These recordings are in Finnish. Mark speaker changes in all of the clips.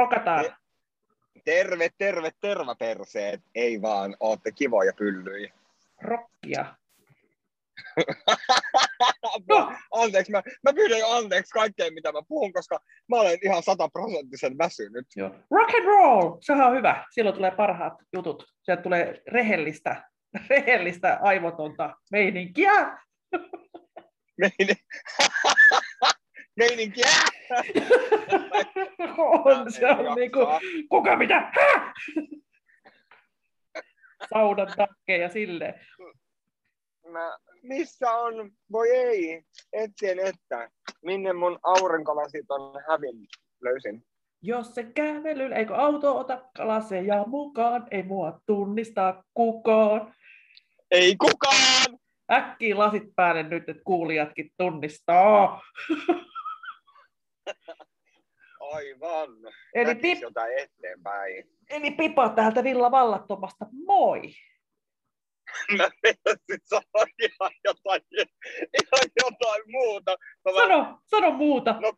Speaker 1: Rokataan.
Speaker 2: Terve, terve, tervaperseet. Ei vaan, ootte kivoja pyllyjä.
Speaker 1: Rokkia.
Speaker 2: no. Anteeksi, mä, mä pyydän jo anteeksi kaikkeen, mitä mä puhun, koska mä olen ihan sataprosenttisen väsynyt.
Speaker 1: Joo. Rock and roll, sehän on hyvä. Silloin tulee parhaat jutut. Sieltä tulee rehellistä, rehellistä aivotonta meininkiä.
Speaker 2: Meini... meininkiä.
Speaker 1: on, se on niinku, kuka mitä? Saudan takkeja silleen.
Speaker 2: Mä, missä on, voi ei, etsien että, minne mun aurinkolasit on hävin, löysin.
Speaker 1: Jos se kävely, eikö auto ota kalaseja mukaan, ei mua tunnista kukaan.
Speaker 2: Ei kukaan!
Speaker 1: Äkkiä lasit päälle nyt, että kuulijatkin tunnistaa.
Speaker 2: Aivan.
Speaker 1: Eli,
Speaker 2: pip... jotain eteenpäin.
Speaker 1: Eli Pipa täältä Villa Vallattomasta, moi!
Speaker 2: Mä menisin sanoa ihan jotain, ihan jotain muuta. Mä
Speaker 1: sano, vaan... sano muuta.
Speaker 2: No,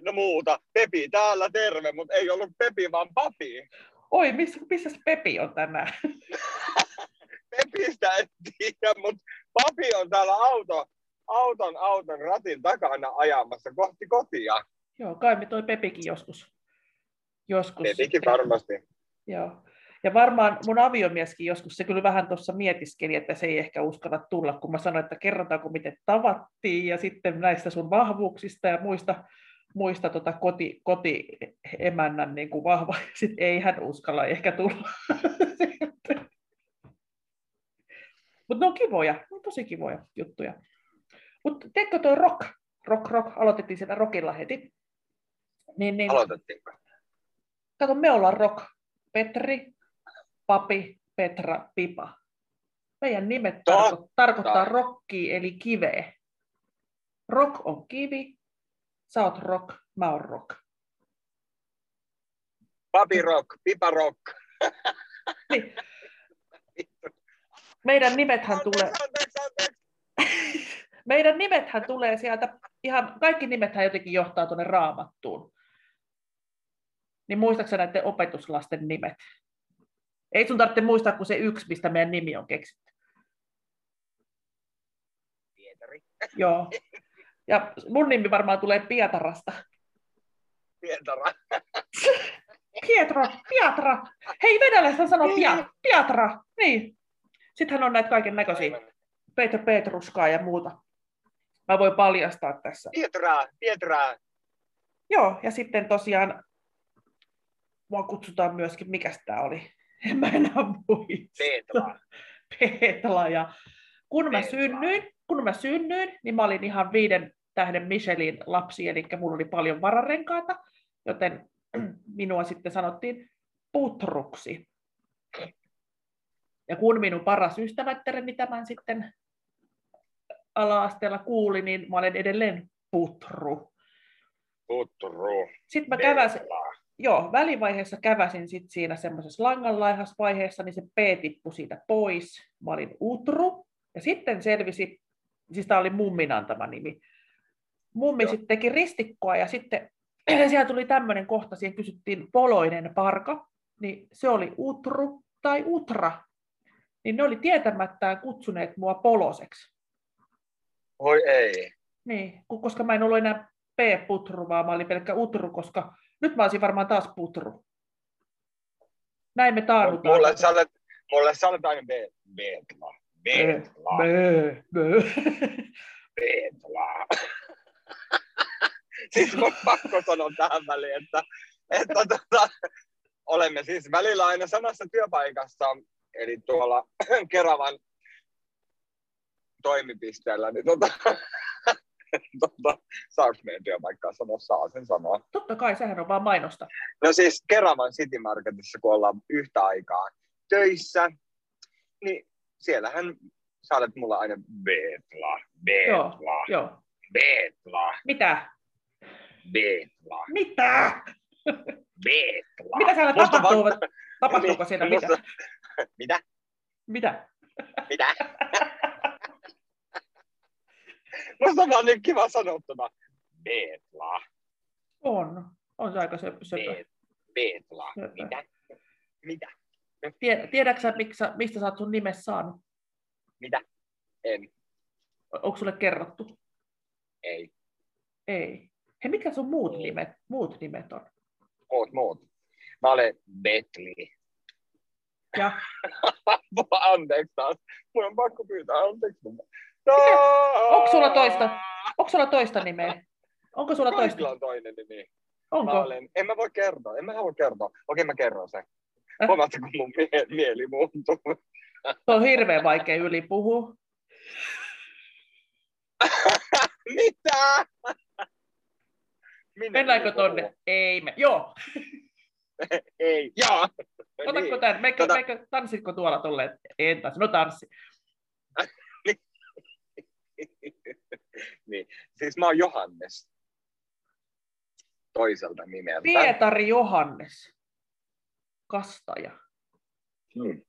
Speaker 2: no muuta. Pepi täällä terve, mutta ei ollut Pepi, vaan Papi.
Speaker 1: Oi, missä, missä Pepi on tänään?
Speaker 2: Pepistä en tiedä, mutta Papi on täällä auto, auton auton ratin takana ajamassa kohti kotia.
Speaker 1: Joo, kai me toi Pepikin joskus. joskus
Speaker 2: Pepikin varmasti.
Speaker 1: Joo. Ja varmaan mun aviomieskin joskus, se kyllä vähän tuossa mietiskeli, että se ei ehkä uskalla tulla, kun mä sanoin, että kerrotaanko miten tavattiin ja sitten näistä sun vahvuuksista ja muista, muista tota koti, kotiemännän niin kuin vahva. Sitten ei hän uskalla ehkä tulla. Mutta ne on kivoja, ne on tosi kivoja juttuja. Mutta teekö tuo rock, rock, rock, aloitettiin sieltä rockilla heti.
Speaker 2: Niin, niin. Aloitettiinko?
Speaker 1: Kato, me ollaan rock. Petri, Papi, Petra, Pipa. Meidän nimet tarko- tarkoittaa rokki eli kiveä. Rock on kivi, sä oot rock, mä oon rock.
Speaker 2: Papi rock, Pipa rock.
Speaker 1: niin. Meidän nimethän tulee... Meidän nimethän tulee sieltä, ihan kaikki nimethän jotenkin johtaa tuonne raamattuun. Niin muistaaksä näiden opetuslasten nimet? Ei sun tarvitse muistaa kuin se yksi, mistä meidän nimi on keksitty.
Speaker 2: Pietari.
Speaker 1: Joo. Ja mun nimi varmaan tulee Pietarasta.
Speaker 2: Pietara.
Speaker 1: Pietro, Pietra. Hei, venäläistä sanoo Pia, Pietra. Niin. Sittenhän on näitä kaiken näköisiä. Peter Petruskaa ja muuta. Mä voin paljastaa tässä.
Speaker 2: Pietra, Pietra.
Speaker 1: Joo, ja sitten tosiaan mua kutsutaan myöskin, mikä tämä oli? En mä enää muista.
Speaker 2: Petla.
Speaker 1: Petla. Ja kun mä, synnyin, kun mä synnyin, niin mä olin ihan viiden tähden Michelin lapsi, eli mulla oli paljon vararenkaita, joten minua sitten sanottiin putruksi. Ja kun minun paras ystävättäreni tämän sitten ala-asteella kuuli, niin mä olen edelleen putru.
Speaker 2: Putru.
Speaker 1: Sitten mä käväsin, joo, välivaiheessa käväsin sit siinä semmoisessa langanlaihasvaiheessa, niin se P tippui siitä pois. Mä olin Utru. Ja sitten selvisi, siis tämä oli mummin antama nimi. Mummi sitten teki ristikkoa ja sitten siellä tuli tämmöinen kohta, siihen kysyttiin poloinen parka, niin se oli Utru tai Utra. Niin ne oli tietämättään kutsuneet mua poloseksi.
Speaker 2: Oi ei.
Speaker 1: Niin, koska mä en ollut enää P-putru, vaan mä olin pelkkä Utru, koska nyt mä olisin varmaan taas putru. Näin me taannutaan.
Speaker 2: Mulle sä olet, mulle sä olet aina. Betla. Betla. siis mun pakko sanoa tähän väliin, että, että tota, olemme siis välillä aina samassa työpaikassa, eli tuolla Keravan toimipisteellä, niin tota, saako meidän työpaikkaa sanoa, saa sen sanoa.
Speaker 1: Totta kai, sehän on vaan mainosta.
Speaker 2: No siis Keravan City Marketissa, kun ollaan yhtä aikaa töissä, niin siellähän sä olet mulla aina Betla, Betla, joo, joo. Betla.
Speaker 1: Mitä?
Speaker 2: Betla.
Speaker 1: Mitä?
Speaker 2: Betla.
Speaker 1: Mitä siellä tapahtuu? Vaan... Tapahtuuko siellä mitä?
Speaker 2: Mitä?
Speaker 1: Mitä?
Speaker 2: Mitä? Musta on vaan niin kiva sanottuna. Betla.
Speaker 1: On. On se aika söpö. söpö.
Speaker 2: Vetla. Mitä? Mitä?
Speaker 1: Tiedätkö mistä sä oot sun nimes saanut?
Speaker 2: Mitä? En.
Speaker 1: Onko sulle kerrottu?
Speaker 2: Ei.
Speaker 1: Ei. Hei, mitkä sun muut nimet, muut nimet on?
Speaker 2: Muut, muut. Mä olen Betli.
Speaker 1: Ja?
Speaker 2: anteeksi taas. Mun on pakko pyytää anteeksi.
Speaker 1: Onko sulla toista, onko sulla toista nimeä? Onko sulla toista?
Speaker 2: Kaikilla on toinen nimi.
Speaker 1: Onko?
Speaker 2: Mä olen, en mä voi kertoa, en mä halua kertoa. Okei, mä kerron sen. Äh? Huomaatte, kun mun mie- mieli muuttuu.
Speaker 1: Se on hirveän vaikea yli puhua.
Speaker 2: Mitä?
Speaker 1: Minä Mennäänkö tonne? Puhua? Ei me. Joo.
Speaker 2: Ei, joo.
Speaker 1: Otatko niin. tämän? Meikö, tota... meikö, tanssitko tuolla tolleen? En tanssi. No tanssi.
Speaker 2: niin. Siis mä oon Johannes. Toiselta nimeltä.
Speaker 1: Pietari Johannes. Kastaja.
Speaker 2: Hmm.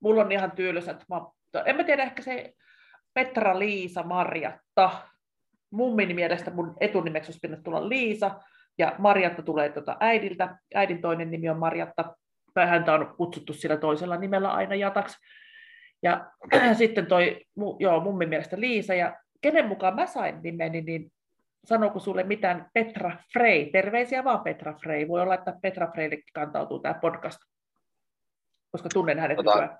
Speaker 1: Mulla on ihan tyylysät. Mä, en mä tiedä, ehkä se Petra Liisa Marjatta. Mummin mielestä mun etunimeksi olisi pitänyt tulla Liisa, ja Marjatta tulee tuota äidiltä. Äidin toinen nimi on Marjatta. Häntä on kutsuttu sillä toisella nimellä aina jataksi. Ja okay. sitten toi, joo, mummin mielestä Liisa, ja kenen mukaan mä sain nimeni, niin sanooko sulle mitään Petra Frey? Terveisiä vaan Petra Frey. Voi olla, että Petra Freyllekin kantautuu tämä podcast, koska tunnen hänet tota,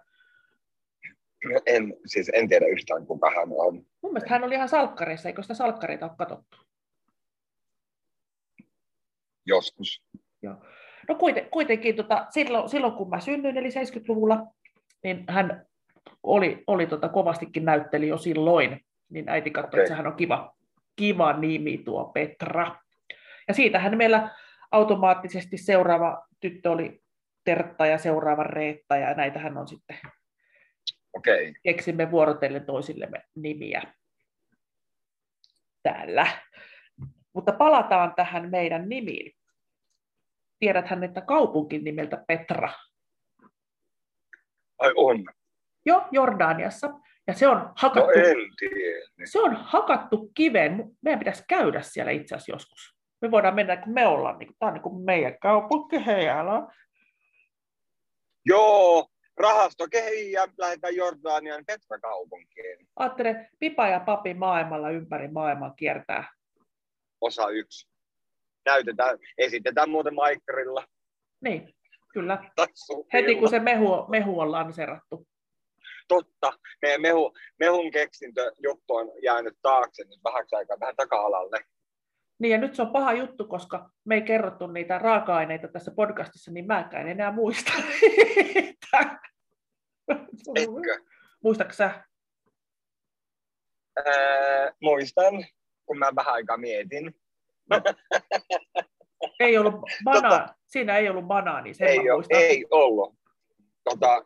Speaker 2: En, siis en tiedä yhtään, kuka hän on.
Speaker 1: Mun mielestä hän oli ihan salkkareissa, eikö sitä salkkareita ole katsottu?
Speaker 2: Joskus.
Speaker 1: Joo. No kuiten, kuitenkin tota, silloin, silloin, kun mä synnyin, eli 70-luvulla, niin hän oli, oli tota, kovastikin näytteli jo silloin, niin äiti katsoi, okay. että sehän on kiva, kiva nimi tuo Petra. Ja siitähän meillä automaattisesti seuraava tyttö oli Tertta ja seuraava Reetta, ja näitähän on sitten,
Speaker 2: okay.
Speaker 1: keksimme vuorotellen toisillemme nimiä täällä. Mutta palataan tähän meidän nimiin. Tiedäthän, että kaupunkin nimeltä Petra.
Speaker 2: Ai on.
Speaker 1: Jo, Jordaniassa. Ja se on hakattu,
Speaker 2: no en tiedä.
Speaker 1: Se on hakattu kiveen. Meidän pitäisi käydä siellä itse asiassa joskus. Me voidaan mennä, kun me ollaan. Niin, tämä on niin kuin meidän kaupunki, hei
Speaker 2: Joo, rahasto kehiin ja lähdetään Jordanian Petra-kaupunkiin.
Speaker 1: Ajattele, Pipa ja Papi maailmalla ympäri maailmaa kiertää.
Speaker 2: Osa yksi. Näytetään, esitetään muuten Maikkarilla.
Speaker 1: Niin, kyllä. Heti kun se mehu, mehu on lanserattu
Speaker 2: totta. Meidän mehu, mehun keksintö juttu on jäänyt taakse nyt vähäksi aikaa vähän taka-alalle.
Speaker 1: Niin ja nyt se on paha juttu, koska me ei kerrottu niitä raaka-aineita tässä podcastissa, niin mä en enää muista.
Speaker 2: Etkö?
Speaker 1: Muistatko sä?
Speaker 2: Öö, muistan, kun mä vähän aikaa mietin.
Speaker 1: No. ei ollut bana- tota, siinä ei ollut banaani, sen
Speaker 2: ei, ole, ei ollut. Tota,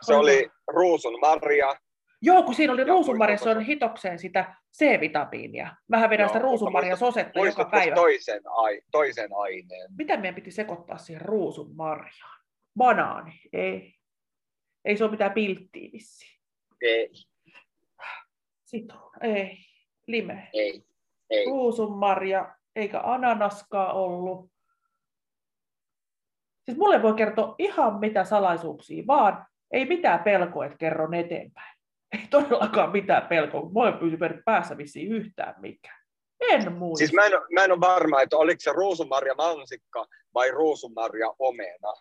Speaker 2: se oli ruusun marja.
Speaker 1: Joo, kun siinä oli ruusunmarja, se on hitokseen sitä C-vitamiinia. Vähän vedän sitä ruusunmarja sosetta joka päivä.
Speaker 2: Toisen, ai, toisen aineen?
Speaker 1: Mitä meidän piti sekoittaa siihen ruusunmarjaan? Banaani? Ei. Ei se ole mitään pilttiä vissiin.
Speaker 2: Ei.
Speaker 1: Sitruuna? Ei. Lime?
Speaker 2: Ei. Ei.
Speaker 1: Ruusunmarja, eikä ananaskaa ollut. Siis mulle voi kertoa ihan mitä salaisuuksia vaan, ei mitään pelkoa, että kerron eteenpäin. Ei todellakaan mitään pelkoa, mulla ei pysy päässä vissiin yhtään mikään. En muista.
Speaker 2: Siis mä en, mä en ole varma, että oliko se ruusumarja mansikka vai ruusumarja omena.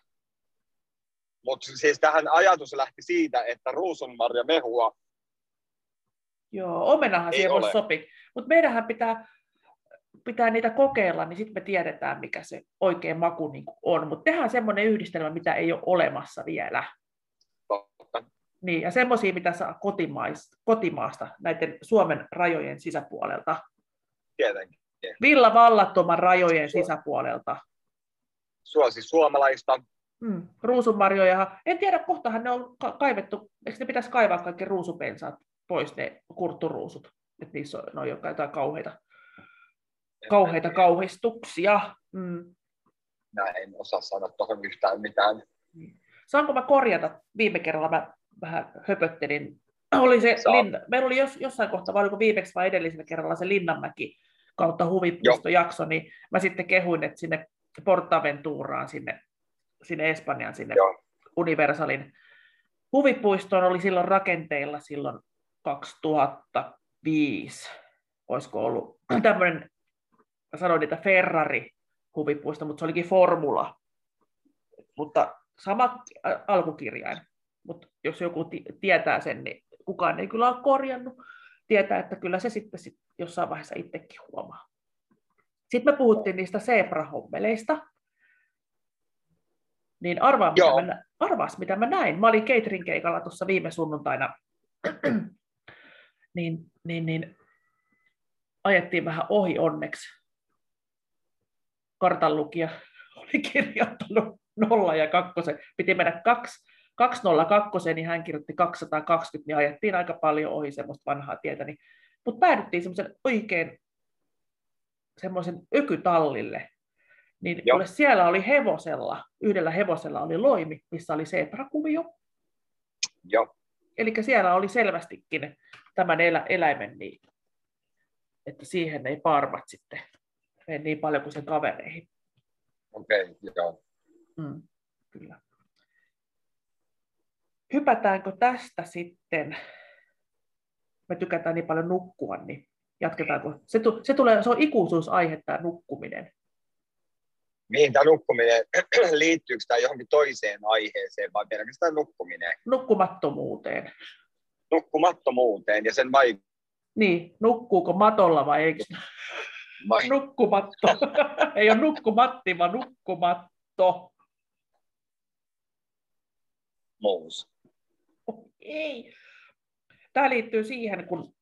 Speaker 2: Mutta siis tähän ajatus lähti siitä, että ruusunmarja mehua
Speaker 1: Joo, omenahan siihen voisi sopia. Mutta meidänhän pitää, pitää niitä kokeilla, niin sitten me tiedetään, mikä se oikein maku niin on. Mutta tehdään semmoinen yhdistelmä, mitä ei ole olemassa vielä. Niin, ja semmoisia, mitä saa kotimaista, kotimaasta, näiden Suomen rajojen sisäpuolelta.
Speaker 2: Tietenkin.
Speaker 1: Villa vallattoman rajojen Su- sisäpuolelta.
Speaker 2: Suosi suomalaista.
Speaker 1: Mm, ruusunmarjoja. En tiedä, kohtahan ne on kaivettu, eikö ne pitäisi kaivaa kaikki ruusupensaat pois, ne kurtturuusut, että niissä on, ne on jotain kauheita, kauheita kauhistuksia. Mm.
Speaker 2: Mä en osaa sanoa tuohon yhtään mitään.
Speaker 1: Niin. Saanko mä korjata? Viime kerralla mä vähän höpöttelin. Oli se linna, meillä oli jos, jossain kohtaa, vai oliko viimeksi vai edellisellä kerralla se Linnanmäki kautta huvipuistojakso, niin mä sitten kehuin, että sinne Portaventuraan, sinne, sinne Espanjan, sinne Joo. Universalin huvipuistoon oli silloin rakenteilla silloin 2005, olisiko ollut tämmöinen, mä sanoin niitä Ferrari-huvipuisto, mutta se olikin Formula, mutta sama alkukirjain. Mutta jos joku tietää sen, niin kukaan ei kyllä ole korjannut. Tietää, että kyllä se sitten sit jossain vaiheessa itsekin huomaa. Sitten me puhuttiin niistä zebra-hommeleista. Niin arvaa, mitä mä, arvaas, mitä mä näin. Mä olin catering keikalla tuossa viime sunnuntaina. niin, niin, niin, ajettiin vähän ohi onneksi. Kartanlukija oli kirjoittanut nolla ja kakkosen. Piti mennä kaksi 202, niin hän kirjoitti 220, niin ajettiin aika paljon ohi semmoista vanhaa tietä. Niin, mutta päädyttiin semmoisen oikein semmoisen ökytallille, niin kuule, siellä oli hevosella, yhdellä hevosella oli loimi, missä oli sebrakuvio.
Speaker 2: Joo.
Speaker 1: Eli siellä oli selvästikin tämän elä, eläimen, niin, että siihen ei parvat sitten mene niin paljon kuin sen kavereihin.
Speaker 2: Okei, okay, joo.
Speaker 1: Mm, kyllä hypätäänkö tästä sitten, me tykätään niin paljon nukkua, niin jatketaanko? Se, tu, se, tulee, se on ikuisuusaihe tämä nukkuminen.
Speaker 2: Mihin tämä nukkuminen, liittyykö tämä johonkin toiseen aiheeseen vai pelkästään nukkuminen?
Speaker 1: Nukkumattomuuteen.
Speaker 2: Nukkumattomuuteen ja sen vai...
Speaker 1: Niin, nukkuuko matolla vai eikö? Vai... Nukkumatto. Ei ole nukkumatti, vaan nukkumatto.
Speaker 2: Mous
Speaker 1: ei. Tämä liittyy siihen, kun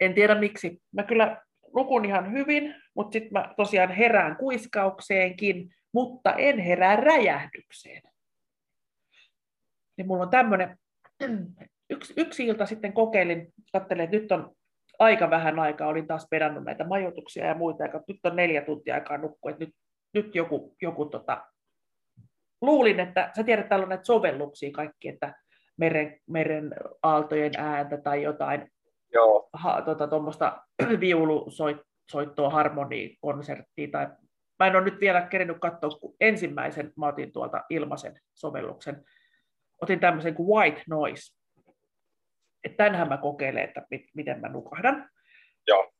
Speaker 1: en tiedä miksi. Mä kyllä nukun ihan hyvin, mutta sitten mä tosiaan herään kuiskaukseenkin, mutta en herää räjähdykseen. Niin mulla on tämmöinen, yksi, yksi ilta sitten kokeilin, katselin, että nyt on aika vähän aikaa, olin taas pedannut näitä majoituksia ja muita, ja nyt on neljä tuntia aikaa nukkua, että nyt, nyt joku, joku tota, luulin, että sä tiedät, täällä on näitä sovelluksia kaikki, että meren, meren aaltojen ääntä tai jotain
Speaker 2: Joo.
Speaker 1: Ha, tota, tuommoista viulusoittoa, harmonikonserttia. Tai... Mä en ole nyt vielä kerinyt katsoa, kun ensimmäisen mä otin tuolta ilmaisen sovelluksen. Otin tämmöisen kuin White Noise. Että tämänhän mä kokeilen, että mit, miten mä nukahdan.
Speaker 2: Joo.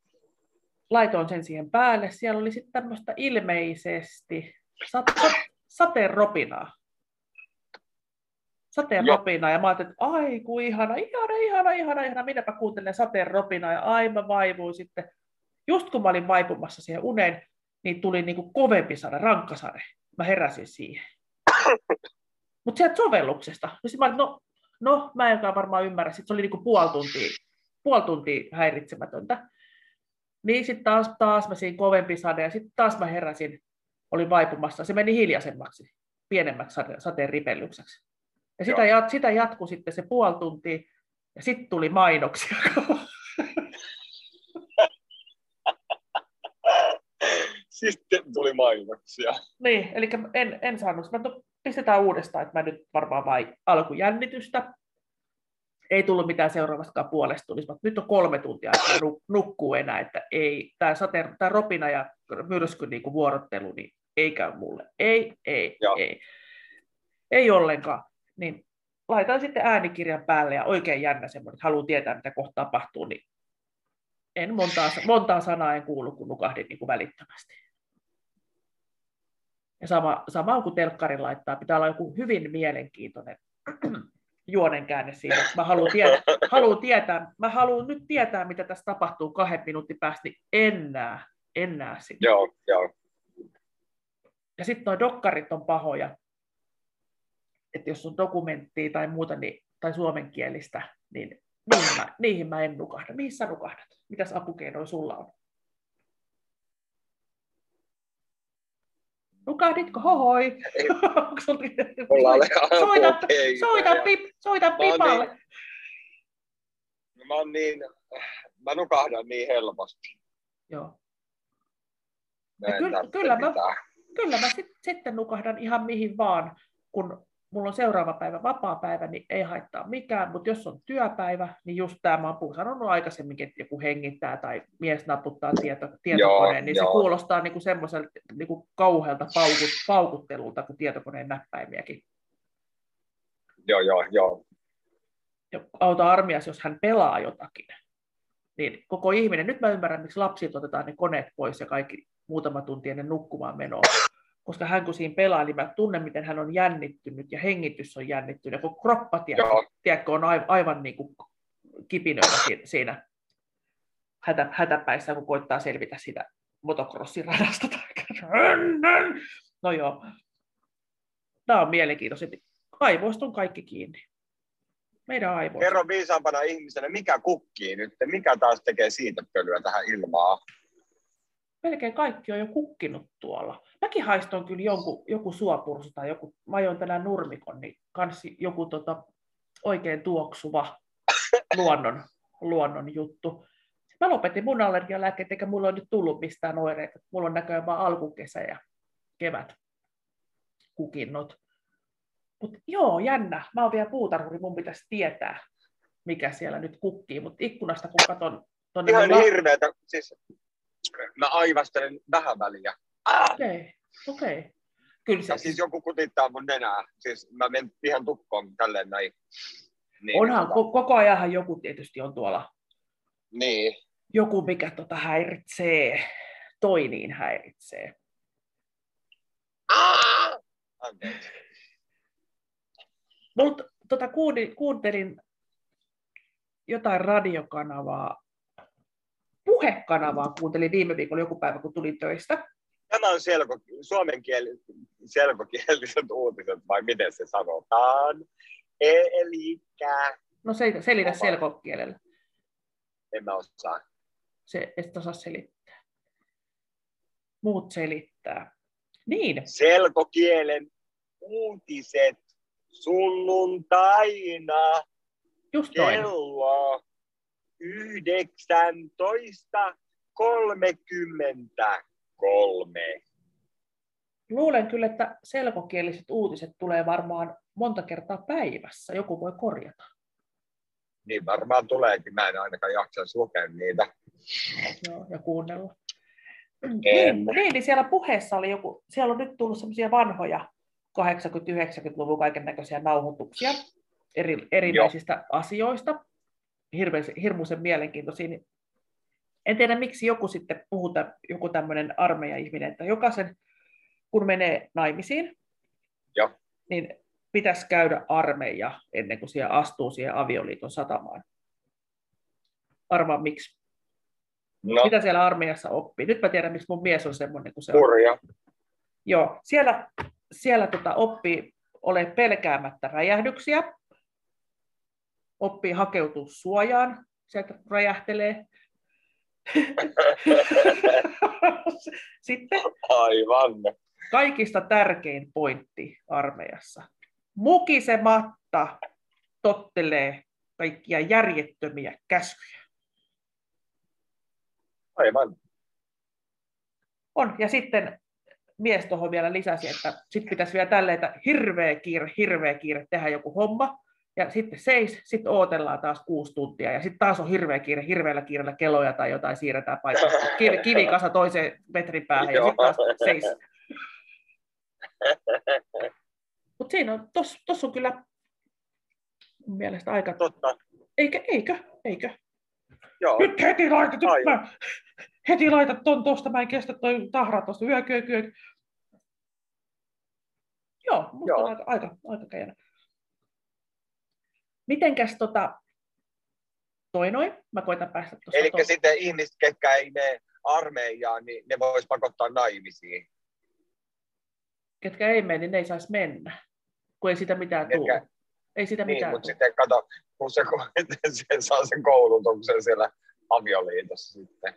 Speaker 1: Laitoin sen siihen päälle. Siellä oli sitten tämmöistä ilmeisesti sate, sateen ropinaa ropina, ja mä ajattelin, että ai ku ihana, ihana, ihana, ihana, ihana, minäpä kuuntelen sateen ropina, ja ai mä vaivuin sitten. Just kun mä olin vaipumassa siihen uneen, niin tuli niin kuin kovempi sade, rankkasade. Mä heräsin siihen. Mutta sieltä sovelluksesta, niin mä olin, no, no, mä en varmaan ymmärrä, sitten se oli niin kuin puoli tuntia, puoli tuntia häiritsemätöntä. Niin sitten taas, taas mä siinä kovempi sade, ja sitten taas mä heräsin, olin vaipumassa, se meni hiljaisemmaksi, pienemmäksi sateen ripellykseksi. Ja sitä, jat, sitä jatkui sitten se puoli tuntia, ja sitten tuli mainoksia.
Speaker 2: sitten tuli mainoksia.
Speaker 1: Niin, eli en, en saanut. Mä pistetään uudestaan, että mä nyt varmaan vai alkujännitystä. Ei tullut mitään seuraavastakaan puolesta tulisi, mutta nyt on kolme tuntia, että nukkuu enää, että ei, tämä, sate, tämä ropina ja myrsky niin vuorottelu, niin ei käy mulle. Ei, ei, Joo. ei. Ei ollenkaan niin laitan sitten äänikirjan päälle ja oikein jännä semmoinen, että haluan tietää, mitä kohta tapahtuu, niin en montaa, montaa sanaa en kuulu, kun nukahdin niin kuin välittömästi. Ja sama, sama kuin telkkarin laittaa, pitää olla joku hyvin mielenkiintoinen juonen käänne siinä. Mä haluan tietää, haluan tietää, mä haluan nyt tietää, mitä tässä tapahtuu kahden minuutin päästä, niin en näe, en näe sitä.
Speaker 2: Joo, joo.
Speaker 1: Ja sitten nuo dokkarit on pahoja että jos on dokumenttia tai muuta niin, tai suomenkielistä, niin niihin mä, niihin mä en nukahda. Mihin sä nukahdat? Mitäs apukeinoja sulla on? Nukahditko? Hohoi! soita, soita, pip, soita pipalle. Niin,
Speaker 2: mä, oon niin, mä nukahdan niin helposti.
Speaker 1: Joo. Mä kyllä, kyllä, mä, kyllä mä sit, sitten nukahdan ihan mihin vaan, kun mulla on seuraava päivä vapaa päivä, niin ei haittaa mikään, mutta jos on työpäivä, niin just tämä, mä oon sanonut aikaisemminkin, että joku hengittää tai mies naputtaa tieto, tietokoneen, joo, niin joo. se kuulostaa niin kuin semmoiselta niin kuin kauhealta paukut, paukuttelulta kuin tietokoneen näppäimiäkin.
Speaker 2: Joo, joo, joo.
Speaker 1: Ja auta armias, jos hän pelaa jotakin, niin koko ihminen, nyt mä ymmärrän, miksi lapsilta otetaan ne koneet pois ja kaikki muutama tunti ennen nukkumaan menoa koska hän kun siinä pelaa, niin mä tunnen, miten hän on jännittynyt ja hengitys on jännittynyt, kun kroppa tiedätkö, tiedätkö, on aivan, aivan niin kuin kipinöillä siinä hätä, hätäpäissä, kun koittaa selvitä siitä motocrossiradasta. No joo, tämä on mielenkiintoista. Aivoista on kaikki kiinni. Meidän aivoista.
Speaker 2: Kerro viisaampana ihmisenä, mikä kukkii nyt? Mikä taas tekee siitä pölyä tähän ilmaan?
Speaker 1: Melkein kaikki on jo kukkinut tuolla. Mäkin haistoin kyllä jonkun, joku suopursu tai joku, mä ajoin tänään nurmikon, niin kanssi joku tota, oikein tuoksuva luonnon, luonnon juttu. Mä lopetin mun allergialääkkeet, eikä mulla ole nyt tullut mistään oireita. Mulla on näköjään vaan alkukesä ja kevät kukinnot. Mutta joo, jännä. Mä oon vielä puutarhuri, mun pitäisi tietää, mikä siellä nyt kukkii. Mutta ikkunasta kun katon...
Speaker 2: Ihan niin hirveätä. Siis mä aivastelen vähän väliä.
Speaker 1: Okei, okay. okei. Okay. Kyllä
Speaker 2: se... siis joku kutittaa mun nenää. Siis mä menen ihan tukkoon tälleen näin.
Speaker 1: Niin, Onhan, tota... koko ajan joku tietysti on tuolla.
Speaker 2: Niin.
Speaker 1: Joku, mikä tota häiritsee. Toi niin häiritsee.
Speaker 2: Anteeksi.
Speaker 1: Mut, tota, kuuntelin jotain radiokanavaa puhekanavaa kuuntelin viime viikolla joku päivä, kun tulin töistä.
Speaker 2: Tämä on selko, suomen kieli, selkokieliset uutiset, vai miten se sanotaan? Eli...
Speaker 1: No se, selitä Oma. selkokielellä.
Speaker 2: En mä osaa.
Speaker 1: Se, et osaa selittää. Muut selittää. Niin.
Speaker 2: Selkokielen uutiset sunnuntaina.
Speaker 1: Just noin.
Speaker 2: Kello 19.33.
Speaker 1: Luulen kyllä, että selkokieliset uutiset tulee varmaan monta kertaa päivässä. Joku voi korjata.
Speaker 2: Niin varmaan tuleekin. Mä en ainakaan jaksa lukea niitä.
Speaker 1: Joo, ja kuunnella. Niin, niin, niin, siellä puheessa oli joku, siellä on nyt tullut semmoisia vanhoja 80-90-luvun kaiken näköisiä nauhoituksia eri, erinäisistä Joo. asioista hirmuisen mielenkiintoisia, niin en tiedä, miksi joku sitten puhuta, joku tämmöinen armeija-ihminen, että jokaisen, kun menee naimisiin,
Speaker 2: Joo.
Speaker 1: niin pitäisi käydä armeija ennen kuin siellä astuu siihen avioliiton satamaan. Arvaa miksi. No. Mitä siellä armeijassa oppii? Nyt mä tiedän, miksi mun mies on semmoinen kuin se
Speaker 2: Kurja. on.
Speaker 1: Joo, siellä, siellä tota, oppii ole pelkäämättä räjähdyksiä, oppii hakeutua suojaan, sieltä räjähtelee. Sitten
Speaker 2: Aivan.
Speaker 1: kaikista tärkein pointti armeijassa. Mukisematta tottelee kaikkia järjettömiä käskyjä.
Speaker 2: Aivan.
Speaker 1: On, ja sitten mies tuohon vielä lisäsi, että sitten pitäisi vielä tälleen, että hirveä kiire, hirveä kiire tehdä joku homma, ja sitten seis, sitten ootellaan taas kuusi tuntia, ja sitten taas on hirveä kiire, hirveällä kiireellä keloja tai jotain siirretään paikasta. Kivikasa toiseen metrin päähän, ja sitten taas seis. Mutta siinä on, tossa, tos on kyllä mun mielestä aika...
Speaker 2: Totta.
Speaker 1: Eikö, eikö, eikö?
Speaker 2: Joo.
Speaker 1: Nyt heti laitat, nyt mä, heti laitat ton tosta, mä en kestä toi tahra tosta, yö, yö, yö. Joo, mutta Joo. on aika, aika, aika käjänä. Mitenkäs tota, toi noin? Mä koitan päästä tuosta.
Speaker 2: Eli sitten ihmiset, ketkä ei mene armeijaan, niin ne vois pakottaa naimisiin.
Speaker 1: Ketkä ei mene, niin ne ei saisi mennä, kun ei sitä mitään ketkä... tule. Ei sitä
Speaker 2: niin,
Speaker 1: mitään
Speaker 2: mutta sitten kato, kun se, se saa sen koulutuksen siellä avioliitossa sitten.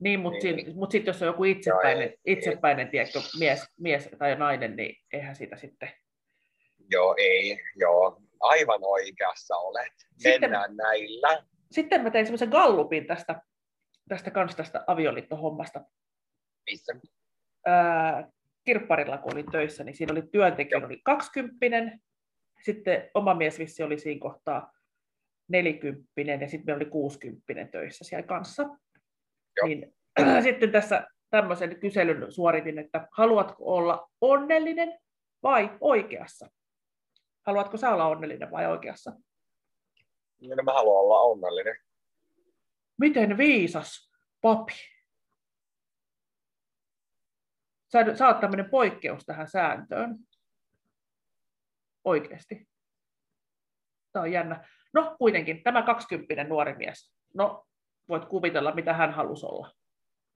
Speaker 1: Niin, mutta niin. Sit, mut sitten jos on joku itsepäinen, joo, ei, itsepäinen tiedätkö, mies, mies tai nainen, niin eihän sitä sitten...
Speaker 2: Joo, ei, joo aivan oikeassa olet. Sitten, Mennään näillä.
Speaker 1: Sitten mä tein semmoisen gallupin tästä, tästä kans tästä avioliittohommasta.
Speaker 2: Missä?
Speaker 1: Ää, kirpparilla, kun olin töissä, niin siinä oli työntekijä, oli 20, sitten oma mies vissi oli siinä kohtaa nelikymppinen ja sitten meillä oli 60 töissä siellä kanssa. Joo. Niin, sitten tässä tämmöisen kyselyn suoritin, että haluatko olla onnellinen vai oikeassa? Haluatko sä olla onnellinen vai oikeassa?
Speaker 2: Niin mä haluan olla onnellinen.
Speaker 1: Miten viisas, papi? Sä, sä oot tämmöinen poikkeus tähän sääntöön. Oikeasti. Tämä on jännä. No kuitenkin, tämä 20 nuori mies. No, voit kuvitella, mitä hän halusi olla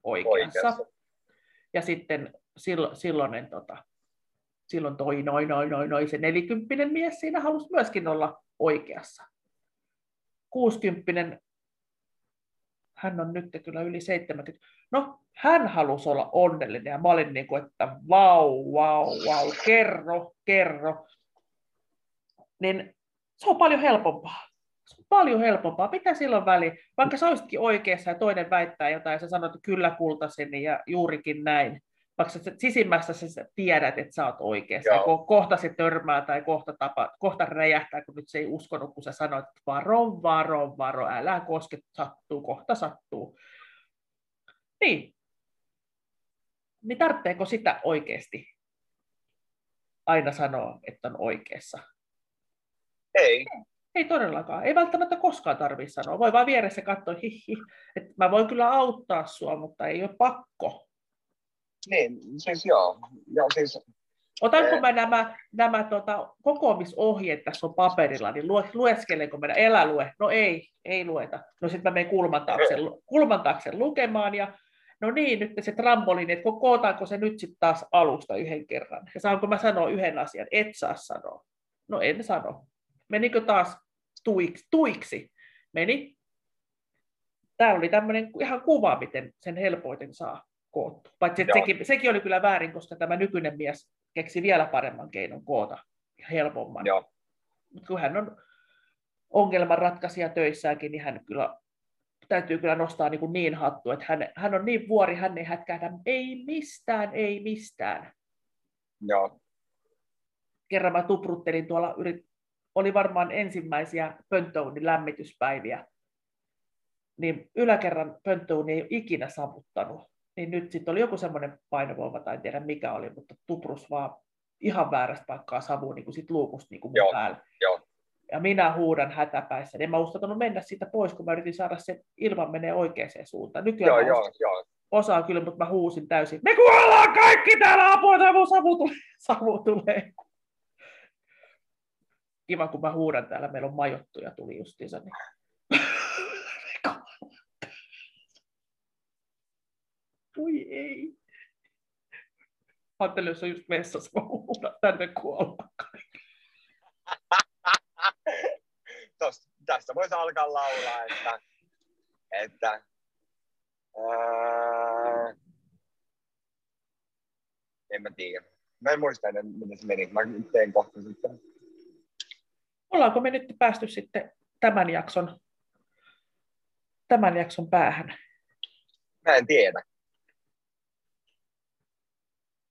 Speaker 1: oikeassa. oikeassa. Ja sitten silloin, silloin, tota, silloin toi noin, noin, noin, noin, se nelikymppinen mies siinä halusi myöskin olla oikeassa. 60 hän on nyt kyllä yli 70. No, hän halusi olla onnellinen ja mä olin niin kuin, että vau, vau, vau, kerro, kerro. Niin se on paljon helpompaa. Se on paljon helpompaa. Mitä silloin väliin? Vaikka sä oikeassa ja toinen väittää jotain ja sä sanot, että kyllä kultaseni ja juurikin näin. Vaikka sä sisimmässä sä tiedät, että sä oot oikeassa. Joo. Kohta se törmää tai kohta, tapa, kohta räjähtää, kun nyt se ei uskonut, kun sä sanoit, että varo, varo, varo, älä koske, sattuu, kohta sattuu. Niin. Niin tarvitseeko sitä oikeasti aina sanoa, että on oikeassa?
Speaker 2: Ei.
Speaker 1: Ei todellakaan. Ei välttämättä koskaan tarvitse sanoa. Voi vaan vieressä katsoa, hihi, että mä voin kyllä auttaa sua, mutta ei ole pakko.
Speaker 2: Niin, siis joo. Ja siis,
Speaker 1: Otanko eh. mä nämä, nämä tota, kokoamisohjeet tässä on paperilla, niin lue, lueskelenko mä, elä lue? No ei, ei lueta. No sitten mä menen kulman taakse, kulman taakse lukemaan ja no niin, nyt se trampolini, että kootaanko se nyt sitten taas alusta yhden kerran. Ja saanko mä sanoa yhden asian? Et saa sanoa. No en sano. Menikö taas tuiksi? tuiksi? Meni. Täällä oli tämmöinen ihan kuva, miten sen helpoiten saa koottu. Paitsi että sekin, sekin oli kyllä väärin, koska tämä nykyinen mies keksi vielä paremman keinon koota ja helpomman. Mutta kun hän on ongelmanratkaisija töissäänkin, niin hän kyllä täytyy kyllä nostaa niin, kuin niin hattu, että hän, hän on niin vuori, hän ei hätkähdä, ei mistään, ei mistään.
Speaker 2: Joo.
Speaker 1: Kerran mä tupruttelin tuolla, yrit, oli varmaan ensimmäisiä pönttöunin lämmityspäiviä, niin yläkerran pönttöuni ei ikinä savuttanut. Niin nyt sitten oli joku semmoinen painovoima, tai en tiedä mikä oli, mutta tuprus vaan ihan väärästä paikkaa savuun niin sit luukusta niin kuin mun
Speaker 2: Joo.
Speaker 1: päällä.
Speaker 2: Joo
Speaker 1: ja minä huudan hätäpäissä. En mä uskaltanut mennä siitä pois, kun mä yritin saada se ilman menee oikeaan suuntaan.
Speaker 2: Nykyään joo, joo, joo.
Speaker 1: Osaa kyllä, mutta mä huusin täysin. Me kuollaan kaikki täällä apua, tai mun savu tulee. Savu tulee. Kiva, kun mä huudan täällä. Meillä on majottuja tuli justiinsa. Niin. Voi ei. Ajattelin, jos on just vessassa, mä huudan tänne kuollaan kaikki.
Speaker 2: Tosta, tästä voisi alkaa laulaa, että, että ää, en mä tiedä. Mä en muista enää, miten se meni. Mä teen kohta sitten.
Speaker 1: Ollaanko me nyt päästy sitten tämän jakson, tämän jakson päähän?
Speaker 2: Mä en tiedä.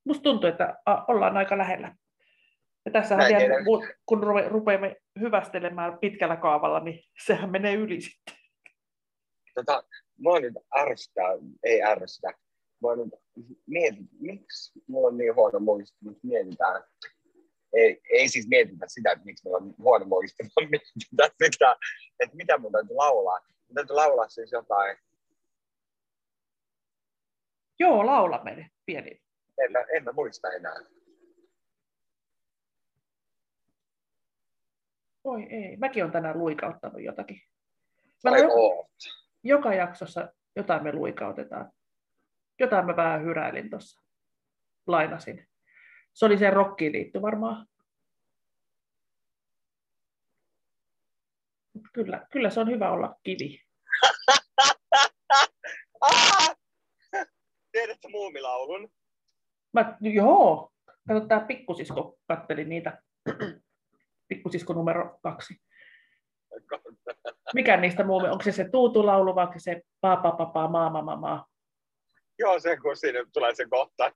Speaker 1: Musta tuntuu, että ollaan aika lähellä. Ja tässä kun rupeamme hyvästelemään pitkällä kaavalla, niin sehän menee yli sitten.
Speaker 2: Tota, mä nyt ärsyttää, ei ärsytä. Mä nyt mietin, miksi mulla on niin huono muisti, mutta mietitään. Ei, ei siis mietitä sitä, että miksi meillä on huono muisti, vaan mietitään sitä, että mitä mun täytyy laulaa. Mun täytyy laulaa siis jotain.
Speaker 1: Joo, laula meille pieni.
Speaker 2: En, en mä muista enää.
Speaker 1: Oi ei, mäkin olen tänään luikauttanut jotakin.
Speaker 2: Mä joka,
Speaker 1: joka jaksossa jotain me luikautetaan. Jotain mä vähän hyräilin tuossa. Lainasin. Se oli se rokkiin liitty varmaan. Kyllä, kyllä se on hyvä olla kivi.
Speaker 2: Tiedätkö muumilaulun?
Speaker 1: Mä, joo. Kato, tämä pikkusisko katteli niitä pikkusisko numero kaksi. Mikä niistä muu, onko se se tuutulaulu vai se pa pa pa pa ma ma ma ma?
Speaker 2: Joo, se kun siinä tulee se kohta.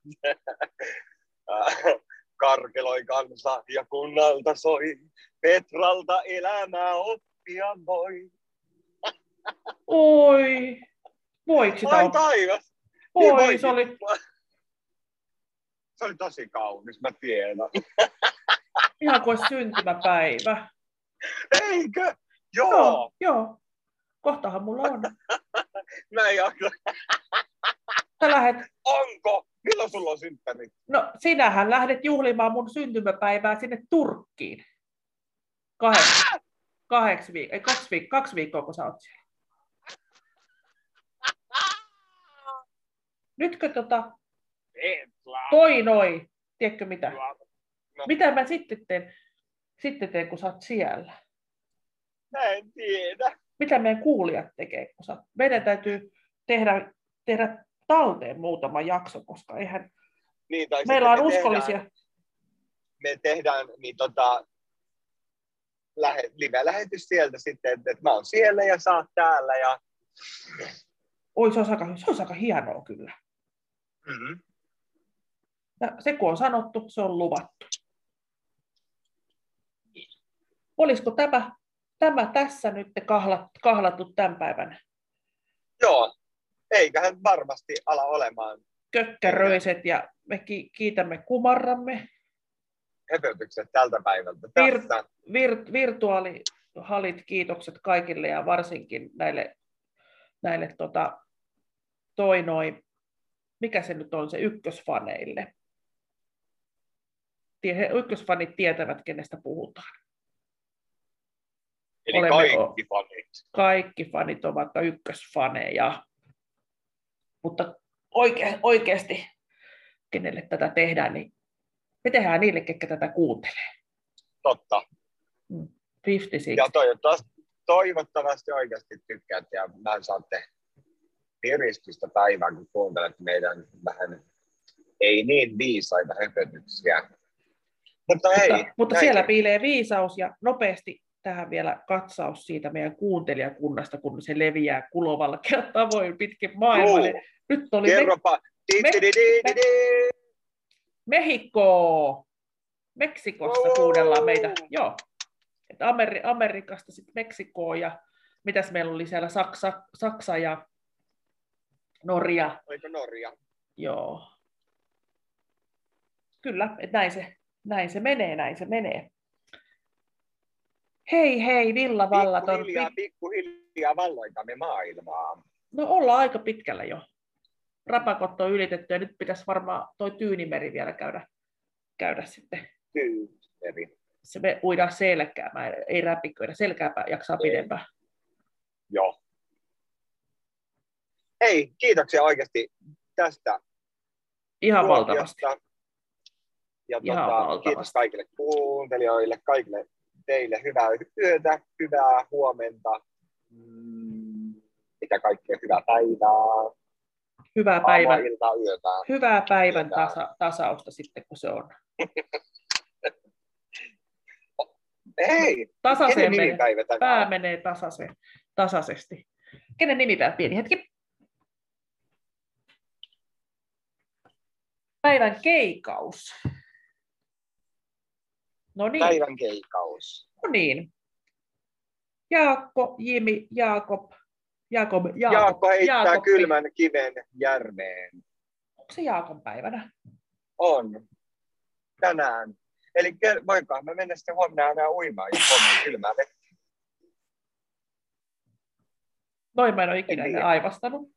Speaker 2: karkeloi kansa ja kunnalta soi. Petralta elämää oppia voi.
Speaker 1: Oi, voiko sitä
Speaker 2: Ai taivas.
Speaker 1: Oi, niin se oli...
Speaker 2: Se oli tosi kaunis, mä tiedän.
Speaker 1: Ihan kuin syntymäpäivä.
Speaker 2: Eikö? Joo.
Speaker 1: Joo, joo. Kohtahan mulla on.
Speaker 2: mä en jaksa.
Speaker 1: Sä lähet...
Speaker 2: Onko? Milloin sulla on synttärit?
Speaker 1: No, sinähän lähdet juhlimaan mun syntymäpäivää sinne Turkkiin. Kahdeksan, kahdeksan viik- ei, kaksi, viik- kaksi viikkoa, kun sä oot siellä. Nytkö tota, toi noi, tiedätkö mitä? No. Mitä mä sitten teen, sitten teen, kun sä oot siellä?
Speaker 2: Mä en tiedä.
Speaker 1: Mitä meidän kuulijat tekee, kun sä Meidän täytyy tehdä, tehdä talteen muutama jakso, koska eihän...
Speaker 2: Niin, tai
Speaker 1: meillä on uskollisia... Tehdään,
Speaker 2: me tehdään niin tota, lähe, live-lähetys sieltä sitten, että, että mä oon siellä ja sä oot täällä. Ja...
Speaker 1: Oi, se on aika, se on aika hienoa kyllä. Mm-hmm. Ja se kun on sanottu, se on luvattu. Olisiko tämä, tämä tässä nyt kahlattu, kahlattu tämän päivän?
Speaker 2: Joo, eiköhän varmasti ala olemaan.
Speaker 1: Kökkäröiset ja me kiitämme kumarramme.
Speaker 2: Höpötykset tältä päivältä.
Speaker 1: Vir, vir, virtuaalihalit kiitokset kaikille ja varsinkin näille, näille tota, toi noi, mikä se nyt on se ykkösfaneille. Ykkösfanit tietävät, kenestä puhutaan.
Speaker 2: Eli Olemme kaikki fanit.
Speaker 1: Kaikki fanit ovat ykkösfaneja. Mutta oike, oikeasti, kenelle tätä tehdään, niin me tehdään niille, ketkä tätä kuuntelee.
Speaker 2: Totta.
Speaker 1: 56.
Speaker 2: Mm, ja toivottavasti, toivottavasti oikeasti tykkäät ja mä saatte piristystä päivää, kun kuuntelet meidän vähän ei niin viisaita höpötyksiä. Mutta, hei,
Speaker 1: mutta, mutta siellä piilee viisaus ja nopeasti tähän vielä katsaus siitä meidän kuuntelijakunnasta, kun se leviää kulovalla tavoin pitkin maailmaa. Niin nyt oli
Speaker 2: Kerropa. Me, me, me,
Speaker 1: Mehikko! Meksikosta oh. kuunnellaan meitä. Joo. Et Ameri- Amerikasta sitten Meksikoon ja mitäs meillä oli siellä Saksa, Saksa ja Norja.
Speaker 2: Oliko Norja?
Speaker 1: Joo. Kyllä, että näin se, näin se menee, näin se menee. Hei hei, villavallaton.
Speaker 2: Pikkuhiljaa, pikkuhiljaa valloitamme maailmaa.
Speaker 1: No ollaan aika pitkällä jo. Rapakot on ylitetty ja nyt pitäisi varmaan toi Tyynimeri vielä käydä, käydä sitten.
Speaker 2: Tyynimeri.
Speaker 1: Se me uidaan selkää, mä ei räpiköidä, selkääpä jaksaa ei. pidempään.
Speaker 2: Joo. Hei, kiitoksia oikeasti tästä.
Speaker 1: Ihan valtavasti.
Speaker 2: Ja Ihan tuota, valtavasti. kiitos kaikille kuuntelijoille, kaikille teille hyvää yötä, hyvää huomenta, mm, mitä kaikkea, hyvää päivää.
Speaker 1: Hyvää päivän,
Speaker 2: iltaa, yötä.
Speaker 1: hyvää päivän tasa, tasausta sitten, kun se on.
Speaker 2: Hei,
Speaker 1: Tasaiseen menee, pää menee tasaisen, tasaisesti. Kenen nimipäivä? Pieni hetki. Päivän keikaus.
Speaker 2: No niin. Päivän keikaus.
Speaker 1: No niin. Jaakko, Jimi, Jaakob, Jaakob, Jaakob,
Speaker 2: Jaakko heittää Jaakob. kylmän kiven järveen.
Speaker 1: Onko se Jaakon päivänä?
Speaker 2: On. Tänään. Eli voinkohan me mennä sitten huomenna aina uimaan, jos on kylmää vettä.
Speaker 1: Noin mä en ole ikinä en aivastanut.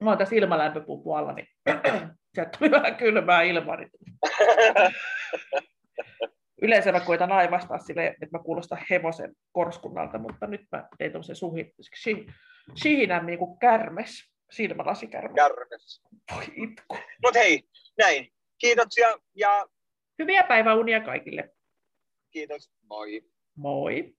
Speaker 1: Mä oon tässä ilmalämpöpumpun alla, niin sieltä tuli vähän kylmää ilmaa. Niin Yleensä mä koitan aivastaa sille, että mä kuulostan hevosen korskunnalta, mutta nyt mä tein tuollaisen suhi, shihinän niin kuin kärmes, silmälasikärmes.
Speaker 2: Kärmes.
Speaker 1: Voi itku.
Speaker 2: Mut hei, näin. Kiitoksia ja...
Speaker 1: Hyviä päiväunia kaikille.
Speaker 2: Kiitos, moi.
Speaker 1: Moi.